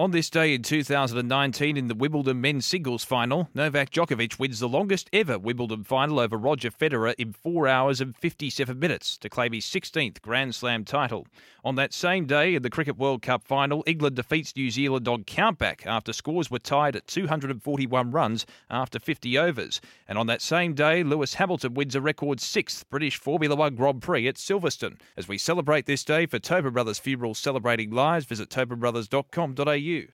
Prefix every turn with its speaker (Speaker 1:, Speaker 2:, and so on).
Speaker 1: On this day in 2019, in the Wimbledon men's singles final, Novak Djokovic wins the longest ever Wimbledon final over Roger Federer in 4 hours and 57 minutes to claim his 16th Grand Slam title. On that same day, in the Cricket World Cup final, England defeats New Zealand on countback after scores were tied at 241 runs after 50 overs. And on that same day, Lewis Hamilton wins a record sixth British Formula One Grand Prix at Silverstone. As we celebrate this day for Tobin Brothers Funerals Celebrating Lives, visit tobinbrothers.com.au you.